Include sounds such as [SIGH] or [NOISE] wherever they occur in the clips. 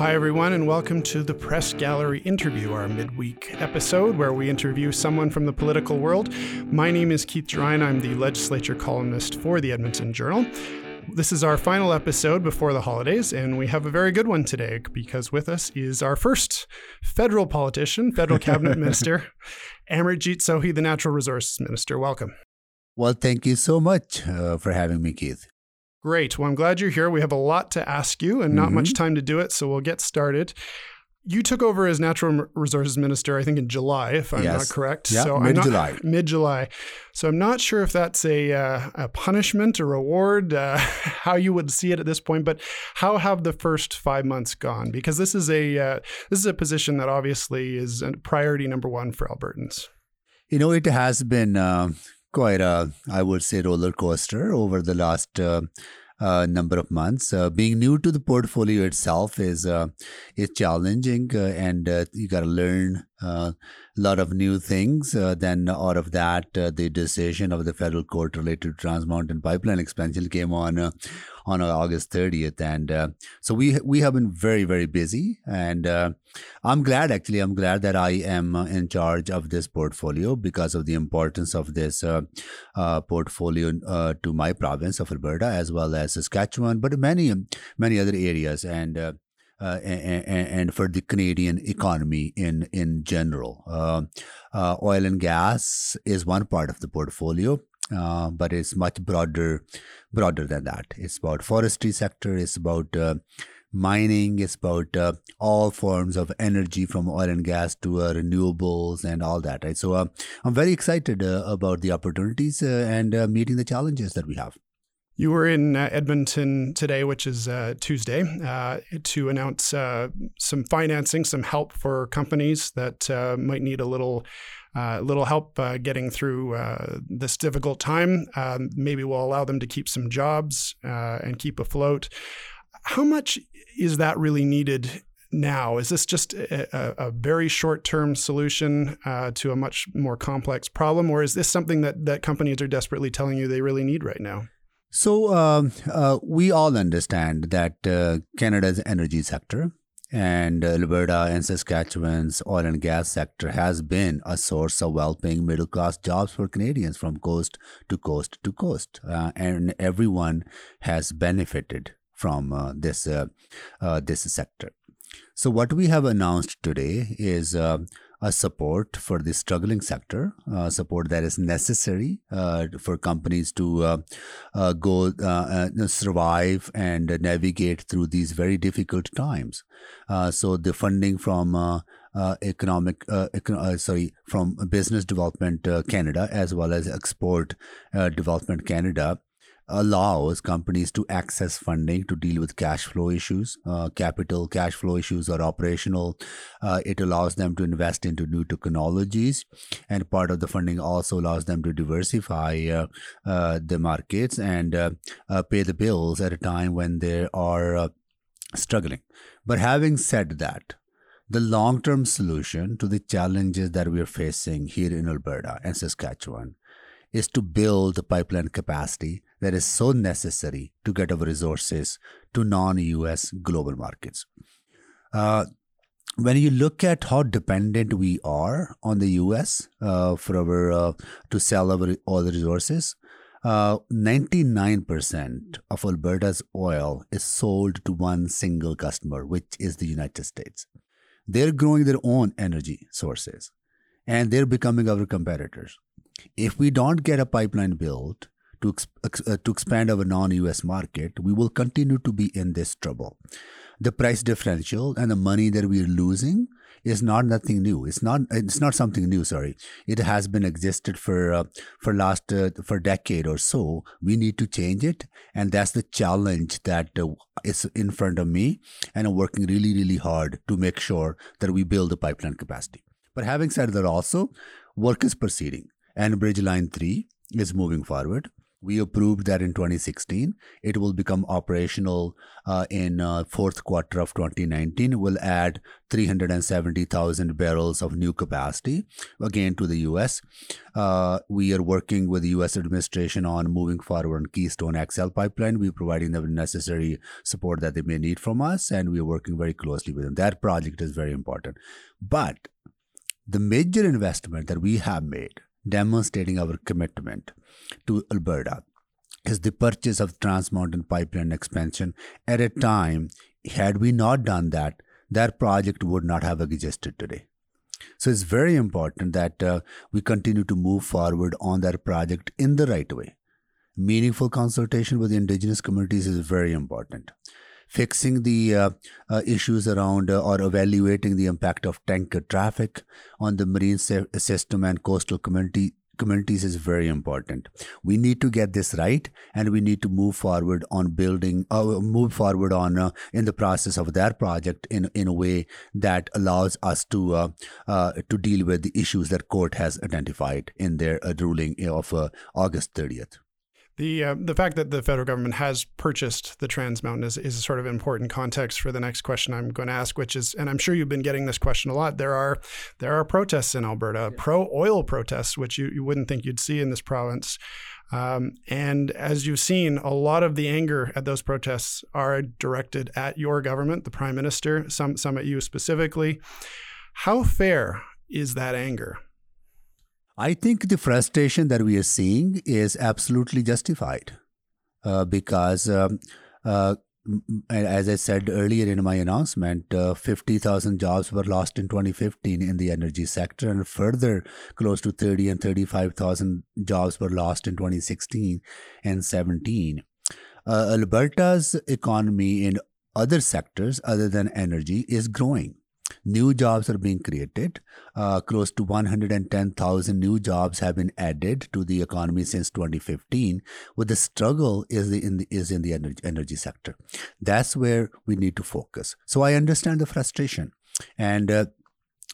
Hi, everyone, and welcome to the Press Gallery Interview, our midweek episode where we interview someone from the political world. My name is Keith Gerein. I'm the legislature columnist for the Edmonton Journal. This is our final episode before the holidays, and we have a very good one today because with us is our first federal politician, federal cabinet [LAUGHS] minister, Amarjeet Sohi, the Natural Resources Minister. Welcome. Well, thank you so much uh, for having me, Keith. Great. Well, I'm glad you're here. We have a lot to ask you and not mm-hmm. much time to do it, so we'll get started. You took over as Natural Resources Minister, I think, in July, if I'm yes. not correct. Yeah, so mid July. Mid July. So I'm not sure if that's a, uh, a punishment or reward, uh, [LAUGHS] how you would see it at this point. But how have the first five months gone? Because this is a uh, this is a position that obviously is a priority number one for Albertans. You know, it has been uh, quite a, I would say, roller coaster over the last uh, uh, number of months. Uh, being new to the portfolio itself is uh, is challenging, uh, and uh, you got to learn lot of new things. then, out of that, the decision of the federal court related to Trans Mountain Pipeline expansion came on on August 30th. And uh, so we we have been very very busy, and uh, I'm glad actually I'm glad that I am in charge of this portfolio because of the importance of this uh, uh portfolio uh, to my province of Alberta as well as Saskatchewan, but many many other areas and. Uh, and, and, for the Canadian economy in in general, oil and gas is one part of the portfolio. Uh, but it's much broader broader than that. It's about forestry sector. It's about uh, mining. It's about uh, all forms of energy from oil and gas to uh, renewables and all that. Right. So uh, I'm very excited about the opportunities and meeting the challenges that we have. You were in uh, Edmonton today, which is uh, Tuesday, uh, to announce some financing, some help for companies that might need a little uh, little help uh, getting through uh, this difficult time. Um, maybe will allow them to keep some jobs uh, and keep afloat. How much is that really needed now? Is this just a, a very short term solution uh, to a much more complex problem, or is this something that, that companies are desperately telling you they really need right now? So, um, uh, we all understand that Canada's energy sector and Alberta and Saskatchewan's oil and gas sector has been a source of well paying middle class jobs for Canadians from coast to coast to coast. Uh, and everyone has benefited from uh, this, uh, uh this sector. So, what we have announced today is uh, a support for the struggling sector, uh, support that is necessary uh, for companies to uh, uh go uh, uh, survive and navigate through these very difficult times. so the funding from economic, econ- sorry, from Business Development Canada as well as Export Development Canada allows companies to access funding to deal with cash flow issues, uh, capital cash flow issues, or operational. Uh, it allows them to invest into new technologies, and part of the funding also allows them to diversify uh, uh the markets and uh, uh, pay the bills at a time when they are struggling. But having said that, the long term solution to the challenges that we are facing here in Alberta and Saskatchewan is to build the pipeline capacity that is so necessary to get our resources to non US global markets. Uh, when you look at how dependent we are on the US uh, for our uh, to sell our all the resources, 99% uh, of Alberta's oil is sold to one single customer, which is the United States. They're growing their own energy sources and they're becoming our competitors. If we don't get a pipeline built to, uh, to expand our non US market, we will continue to be in this trouble. The price differential and the money that we're losing is not nothing new. It's not it's not something new. Sorry, it has been existed for uh, for last uh, for decade or so. We need to change it, and that's the challenge that uh, is in front of me. And I'm working really really hard to make sure that we build the pipeline capacity. But having said that, also work is proceeding. Enbridge Line 3 is moving forward. We approved that in 2016. It will become operational uh, in uh, fourth quarter of 2019. Will add 370,000 barrels of new capacity again to the U.S. Uh, we are working with the U.S. administration on moving forward on Keystone XL pipeline. We're providing the necessary support that they may need from us, and we are working very closely with them. That project is very important. But the major investment that we have made demonstrating our commitment to Alberta is the purchase of Trans Mountain Pipeline expansion at a time, had we not done that, that project would not have existed today. So it's very important that uh, we continue to move forward on that project in the right way. Meaningful consultation with the indigenous communities is very important fixing the uh, uh, issues around uh, or evaluating the impact of tanker traffic on the marine system and coastal community communities is very important. We need to get this right, and we need to move forward on building, uh, move forward on uh, in the process of that project in in a way that allows us to uh, uh to deal with the issues that court has identified in their uh, ruling of uh, August thirtieth. The uh, the fact that the federal government has purchased the Trans Mountain is, is sort of important context for the next question I'm going to ask, which is, and I'm sure you've been getting this question a lot. There are there are protests in Alberta, yeah. pro oil protests, which you, you wouldn't think you'd see in this province. Um, and as you've seen, a lot of the anger at those protests are directed at your government, the prime minister, some some at you specifically. How fair is that anger? I think the frustration that we are seeing is absolutely justified uh, because, um, uh, as I said earlier in my announcement, uh, 50,000 jobs were lost in 2015 in the energy sector, and further close to 30 and 35,000 jobs were lost in 2016 and 17. Uh, Alberta's economy in other sectors other than energy is growing. New jobs are being created. Uh, close to 110,000 new jobs have been added to the economy since 2015. With the struggle is in the is in the energy, energy sector. That's where we need to focus. So I understand the frustration, and uh,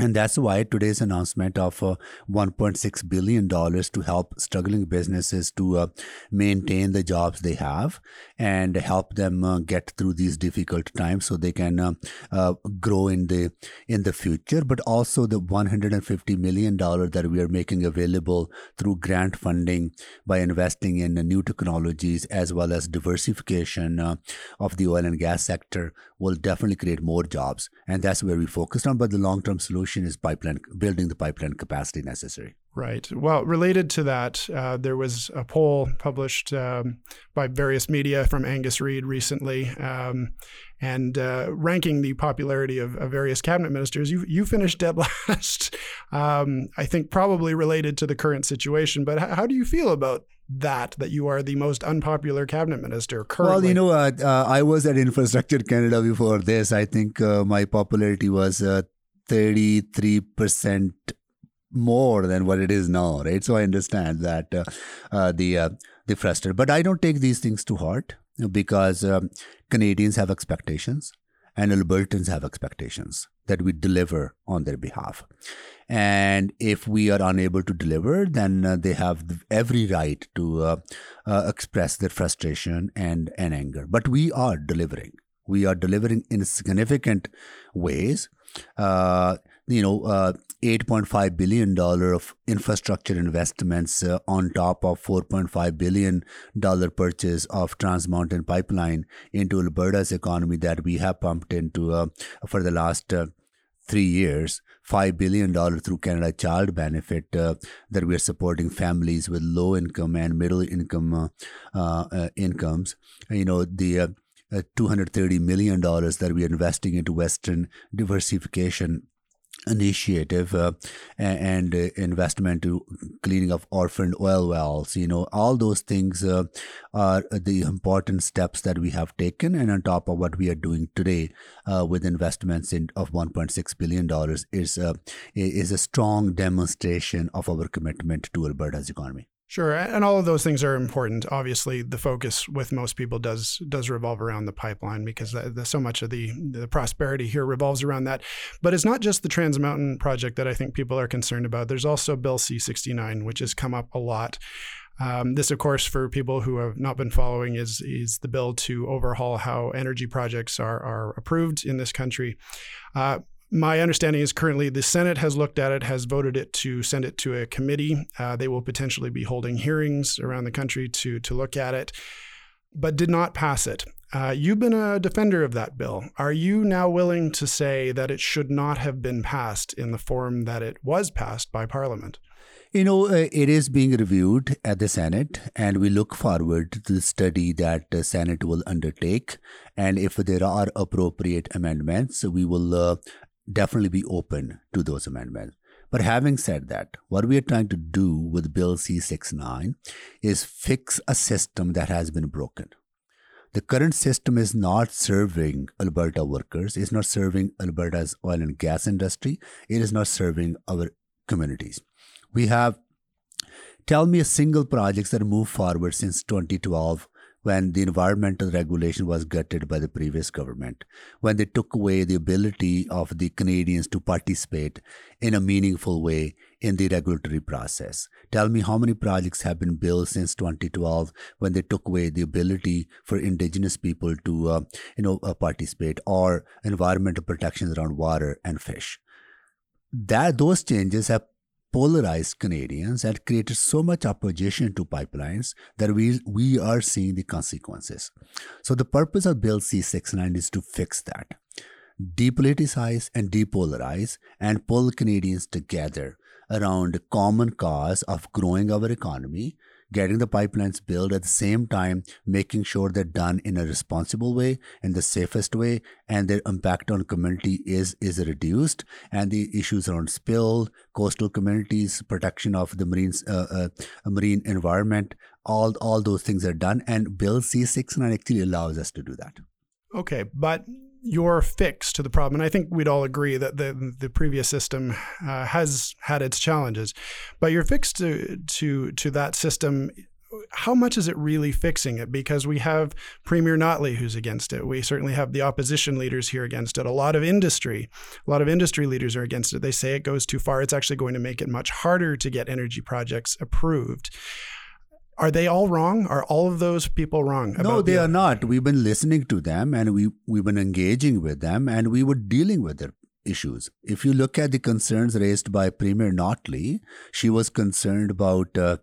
and that's why today's announcement of uh, $1.6 billion to help struggling businesses to uh, maintain the jobs they have and help them uh, get through these difficult times so they can uh, uh, grow in the in the future. But also the $150 million that we are making available through grant funding by investing in new technologies as well as diversification uh, of the oil and gas sector will definitely create more jobs and that's where we focused on but the long-term solution solution is pipeline building the pipeline capacity necessary. Right. Well, related to that, uh, there was a poll published um, by various media from Angus Reid recently, um, and uh, ranking the popularity of, of, various cabinet ministers. You you finished dead [LAUGHS] last. um, I think probably related to the current situation. But how do you feel about that that you are the most unpopular cabinet minister currently? Well, you know, uh, uh I was at Infrastructure Canada before this. I think uh, my popularity was uh, 33% more than what it is now, right? So I understand that uh, uh, the uh, the frustrated, but I don't take these things to heart because um, Canadians have expectations and Albertans have expectations that we deliver on their behalf. And if we are unable to deliver, then uh, they have every right to uh, uh, express their frustration and, and anger. But we are delivering. We are delivering in significant ways uh, you know, uh, $8.5 billion of infrastructure investments uh, on top of $4.5 billion purchase of Trans Mountain Pipeline into Alberta's economy that we have pumped into uh, for the last uh, three years. $5 billion through Canada Child Benefit uh, that we are supporting families with low income and middle income incomes. You know, the $230 million that we are investing into Western diversification initiative uh, and uh, investment to cleaning of orphaned oil wells you know all those things uh, are the important steps that we have taken. And on top of what we are doing today uh, with investments in of 1.6 billion dollars is uh, is a strong demonstration of our commitment to alberta's economy Sure, and all of those things are important. Obviously, the focus with most people does does revolve around the pipeline because the, the, so much of the the prosperity here revolves around that. But it's not just the Trans Mountain project that I think people are concerned about. There's also Bill C69, which has come up a lot. Um, this, of course, for people who have not been following, is is the bill to overhaul how energy projects are are approved in this country. Uh, my understanding is currently the Senate has looked at it, has voted it to send it to a committee. Uh, they will potentially be holding hearings around the country to to look at it, but did not pass it. Uh, you've been a defender of that bill. Are you now willing to say that it should not have been passed in the form that it was passed by Parliament? You know, uh, it is being reviewed at the Senate, and we look forward to the study that the Senate will undertake. And if there are appropriate amendments, we will uh, definitely be open to those amendments. But having said that, what we are trying to do with Bill C 69 is fix a system that has been broken. The current system is not serving Alberta workers, it's not serving Alberta's oil and gas industry, it is not serving our communities. We have, tell me a single project that moved forward since 2012 when the environmental regulation was gutted by the previous government, when they took away the ability of the Canadians to participate in a meaningful way in the regulatory process. Tell me how many projects have been built since 2012 when they took away the ability for indigenous people to, uh, you know, uh, participate or environmental protections around water and fish. That those changes have polarized Canadians and created so much opposition to pipelines that we, we are seeing the consequences. So, the purpose of Bill C 69 is to fix that, depoliticize and depolarize, and pull Canadians together around a common cause of growing our economy getting the pipelines built at the same time, making sure they're done in a responsible way, in the safest way, and their impact on community is is reduced, and the issues around spill, coastal communities, protection of the marine uh, uh, marine environment, all all those things are done, and Bill C six nine actually allows us to do that. Okay, but your fix to the problem, and I think we'd all agree that the the previous system uh, has had its challenges, but your fix to to to that system. How much is it really fixing it? Because we have Premier Notley who's against it. We certainly have the opposition leaders here against it. A lot of industry, a lot of industry leaders are against it. They say it goes too far. It's actually going to make it much harder to get energy projects approved. Are they all wrong? Are all of those people wrong? No, they the- are not. We've been listening to them and we, we've been engaging with them and we were dealing with their issues. If you look at the concerns raised by Premier Notley, she was concerned about uh,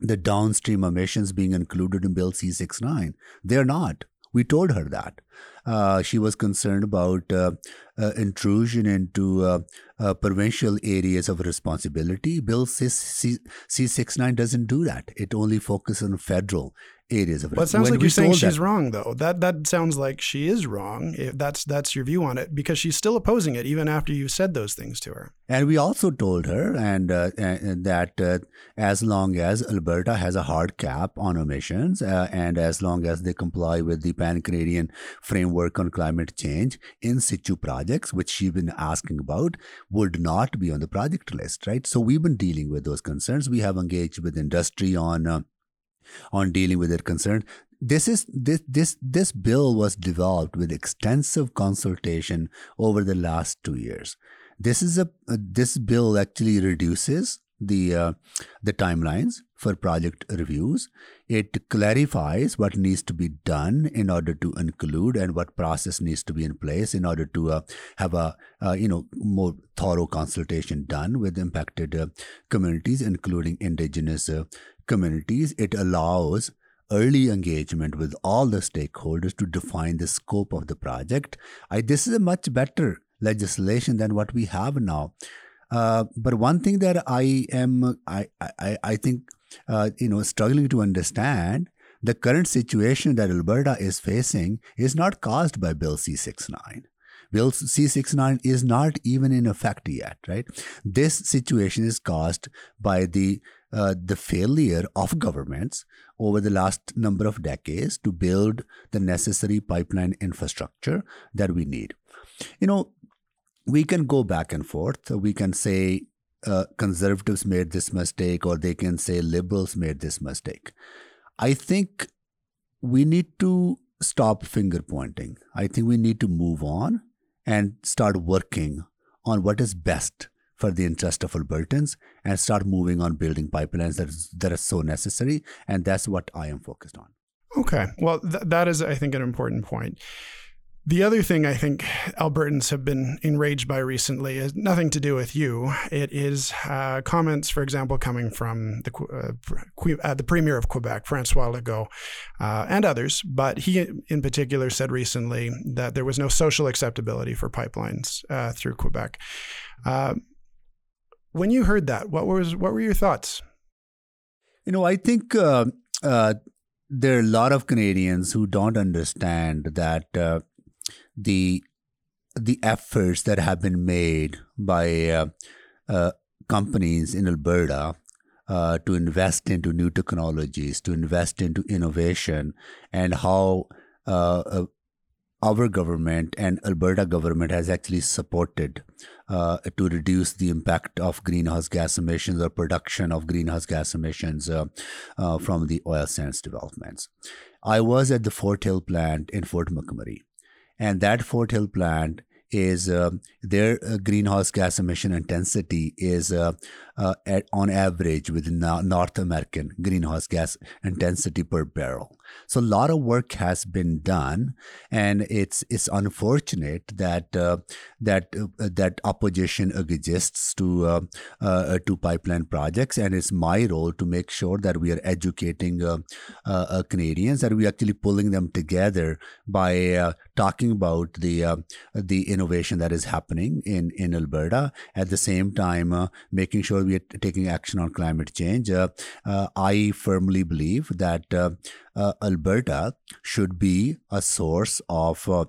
the downstream emissions being included in Bill C 69. They're not. We told her that. Uh, she was concerned about uh, uh, intrusion into uh, uh, provincial areas of responsibility. Bill C- C- C69 doesn't do that. It only focuses on federal areas of. Well, it sounds when like you're saying she's that, wrong, though. That that sounds like she is wrong. If that's that's your view on it, because she's still opposing it even after you said those things to her. And we also told her and, uh, and that uh, as long as Alberta has a hard cap on emissions, uh, and as long as they comply with the Pan Canadian Framework on Climate Change, in situ projects, which she's been asking about, would not be on the project list, right? So we've been dealing with those concerns. We have engaged with industry on uh, on dealing with their concerns. This is this this this bill was developed with extensive consultation over the last two years. This is a uh, this bill actually reduces the uh, the timelines for project reviews. It clarifies what needs to be done in order to include and what process needs to be in place in order to uh, have a uh, you know more thorough consultation done with impacted uh, communities, including indigenous uh, communities. It allows early engagement with all the stakeholders to define the scope of the project. I, this is a much better legislation than what we have now. Uh, but one thing that I am, I, I, I think, uh, you know, struggling to understand the current situation that Alberta is facing is not caused by Bill C69. Bill C69 is not even in effect yet, right? This situation is caused by the uh, the failure of governments over the last number of decades to build the necessary pipeline infrastructure that we need. You know, we can go back and forth. We can say uh, conservatives made this mistake or they can say liberals made this mistake. I think we need to stop finger pointing. I think we need to move on and start working on what is best for the interest of Albertans and start moving on building pipelines that, is, that are so necessary. And that's what I am focused on. Okay. Well, th- that is, I think, an important point. The other thing I think Albertans have been enraged by recently is nothing to do with you. It is uh, comments, for example, coming from the uh, uh, the Premier of Quebec, Francois Legault, uh, and others. But he, in particular, said recently that there was no social acceptability for pipelines uh, through Quebec. Uh, when you heard that, what was what were your thoughts? You know, I think there are a lot of Canadians who don't understand that the the efforts that have been made by uh, uh, companies in Alberta uh, to invest into new technologies, to invest into innovation, and how uh, uh, our government and Alberta government has actually supported uh, to reduce the impact of greenhouse gas emissions or production of greenhouse gas emissions from the oil sands developments. I was at the Fort Hill plant in Fort McMurray and that Fort Hill plant is uh, their uh, greenhouse gas emission intensity is uh, at, on average with North American greenhouse gas intensity per barrel. So a lot of work has been done, and it's it's unfortunate that uh, that uh, that opposition exists to uh, uh, to pipeline projects, and it's my role to make sure that we are educating uh, Canadians, that we are actually pulling them together by talking about the the innovation that is happening in in Alberta. At the same time, making sure we are taking action on climate change. I firmly believe that uh, Alberta should be a source of uh,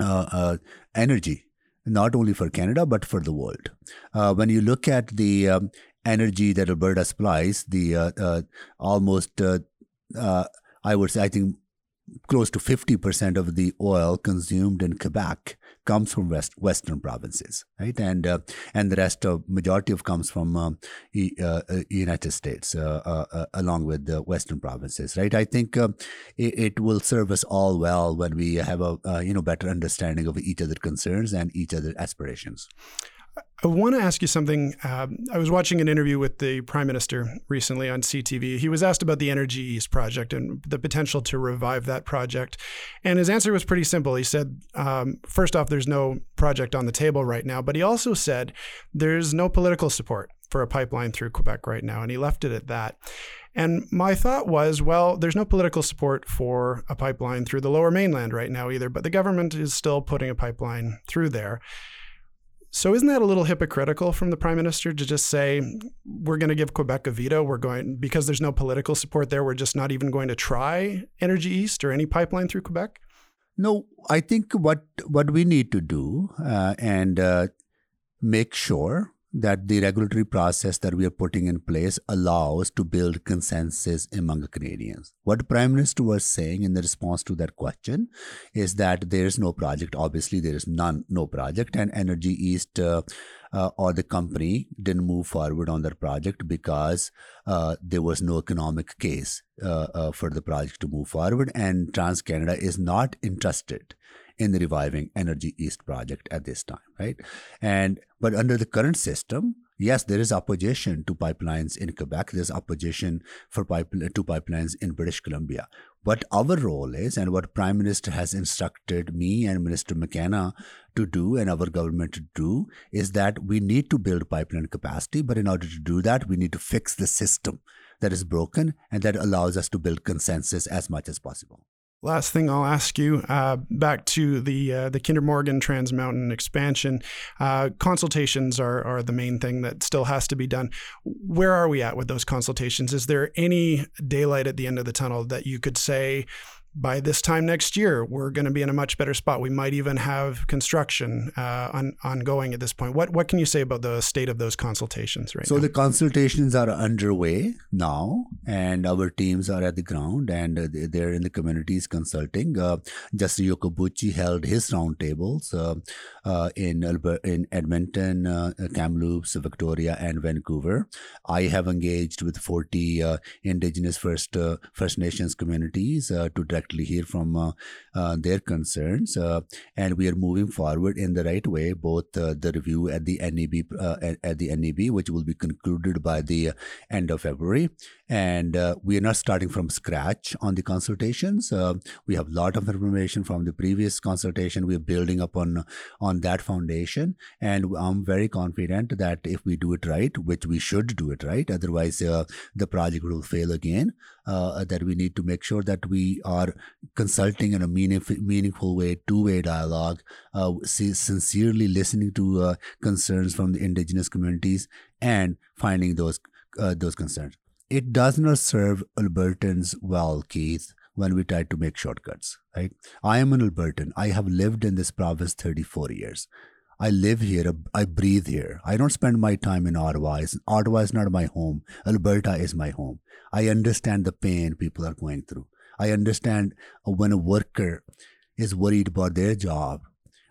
uh, uh, energy, not only for Canada but for the world. Uh, when you look at the um, energy that Alberta supplies, the almost I would say I think close to 50% of the oil consumed in Quebec comes from west, western provinces, right? And uh, and the rest of majority of comes from uh, uh, uh United States, uh, along with the western provinces, right? I think it, it, will serve us all well when we have a you know better understanding of each other's concerns and each other's aspirations. I want to ask you something. Um, I was watching an interview with the Prime Minister recently on CTV. He was asked about the Energy East project and the potential to revive that project. And his answer was pretty simple. He said, um, first off, there's no project on the table right now. But he also said there's no political support for a pipeline through Quebec right now. And he left it at that. And my thought was, well, there's no political support for a pipeline through the lower mainland right now either, but the government is still putting a pipeline through there. So isn't that a little hypocritical from the prime minister to just say we're going to give Quebec a veto? We're going because there's no political support there. We're just not even going to try Energy East or any pipeline through Quebec. No, I think what what we need to do uh, and uh, make sure that the regulatory process that we are putting in place allows to build consensus among Canadians. What Prime Minister was saying in the response to that question is that there is no project. Obviously, there is none, no project, and Energy East uh, uh, or the company didn't move forward on that project because uh, there was no economic case uh, uh, for the project to move forward, and Trans Canada is not interested in the reviving Energy East project at this time, right? And but under the current system, yes, there is opposition to pipelines in Quebec. There's opposition for pipe, to pipelines in British Columbia. What our role is, and what Prime Minister has instructed me and Minister McKenna to do, and our government to do, is that we need to build pipeline capacity. But in order to do that, we need to fix the system that is broken, and that allows us to build consensus as much as possible. Last thing I'll ask you, uh, back to the uh, the Kinder Morgan Trans Mountain expansion. Uh, consultations are are the main thing that still has to be done. Where are we at with those consultations? Is there any daylight at the end of the tunnel that you could say? By this time next year, we're going to be in a much better spot. We might even have construction uh, on, ongoing at this point. What what can you say about the state of those consultations right so now? the consultations are underway now, and our teams are at the ground and uh, they're in the communities consulting. Uh, Justice Iacobucci held his roundtables uh, uh, in in Edmonton, uh, Kamloops, Victoria, and Vancouver. I have engaged with 40 uh, Indigenous First uh, First Nations communities uh, to directly hear from uh, uh, their concerns, uh, and we are moving forward in the right way. Both the review at the NEB at, at the NEB, which will be concluded by the end of February, and we are not starting from scratch on the consultations. We have a lot of information from the previous consultation. We're building upon on that foundation, and I'm very confident that if we do it right, which we should do it right, otherwise the project will fail again. Uh, that we need to make sure that we are consulting in a meaningful, meaningful way, two-way dialogue, uh, sincerely listening to uh, concerns from the indigenous communities, and finding those uh, those concerns. It does not serve Albertans well, Keith, when we try to make shortcuts. Right? I am an Albertan. I have lived in this province 34 years. I live here. I breathe here. I don't spend my time in Ottawa. It's- Ottawa is not my home. Alberta is my home. I understand the pain people are going through. I understand when a worker is worried about their job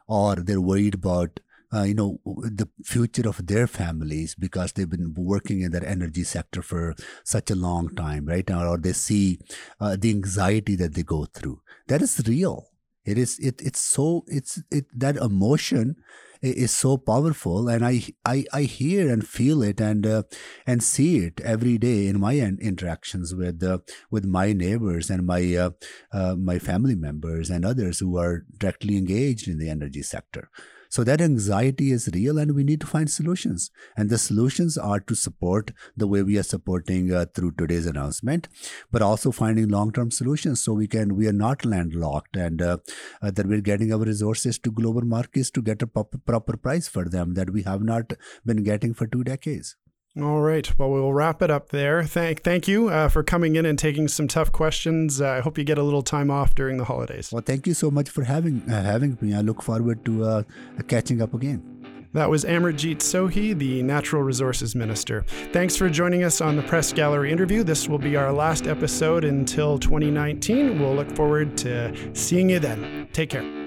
or they're worried about uh, you know the future of their families because they've been working in that energy sector for such a long time right now or they see uh, the anxiety that they go through that is real it is it it's so it's it that emotion is so powerful and i i, I hear and feel it and uh, and see it every day in my interactions with uh, with my neighbors and my uh, uh, my family members and others who are directly engaged in the energy sector so that anxiety is real and we need to find solutions. And the solutions are to support the way we are supporting uh, through today's announcement but also finding long-term solutions so we can we are not landlocked and uh, uh, that we're getting our resources to global markets to get a proper, proper price for them that we have not been getting for two decades All right. Well, we'll wrap it up there. Thank, thank you uh, for coming in and taking some tough questions. Uh, I hope you get a little time off during the holidays. well thank you so much for having uh, having me i look forward to uh, catching up again That was Amarjeet Sohi, the Natural Resources Minister. Thanks for joining us on the Press Gallery interview. This will be our last episode until 2019. We'll look forward to seeing you then. Take care.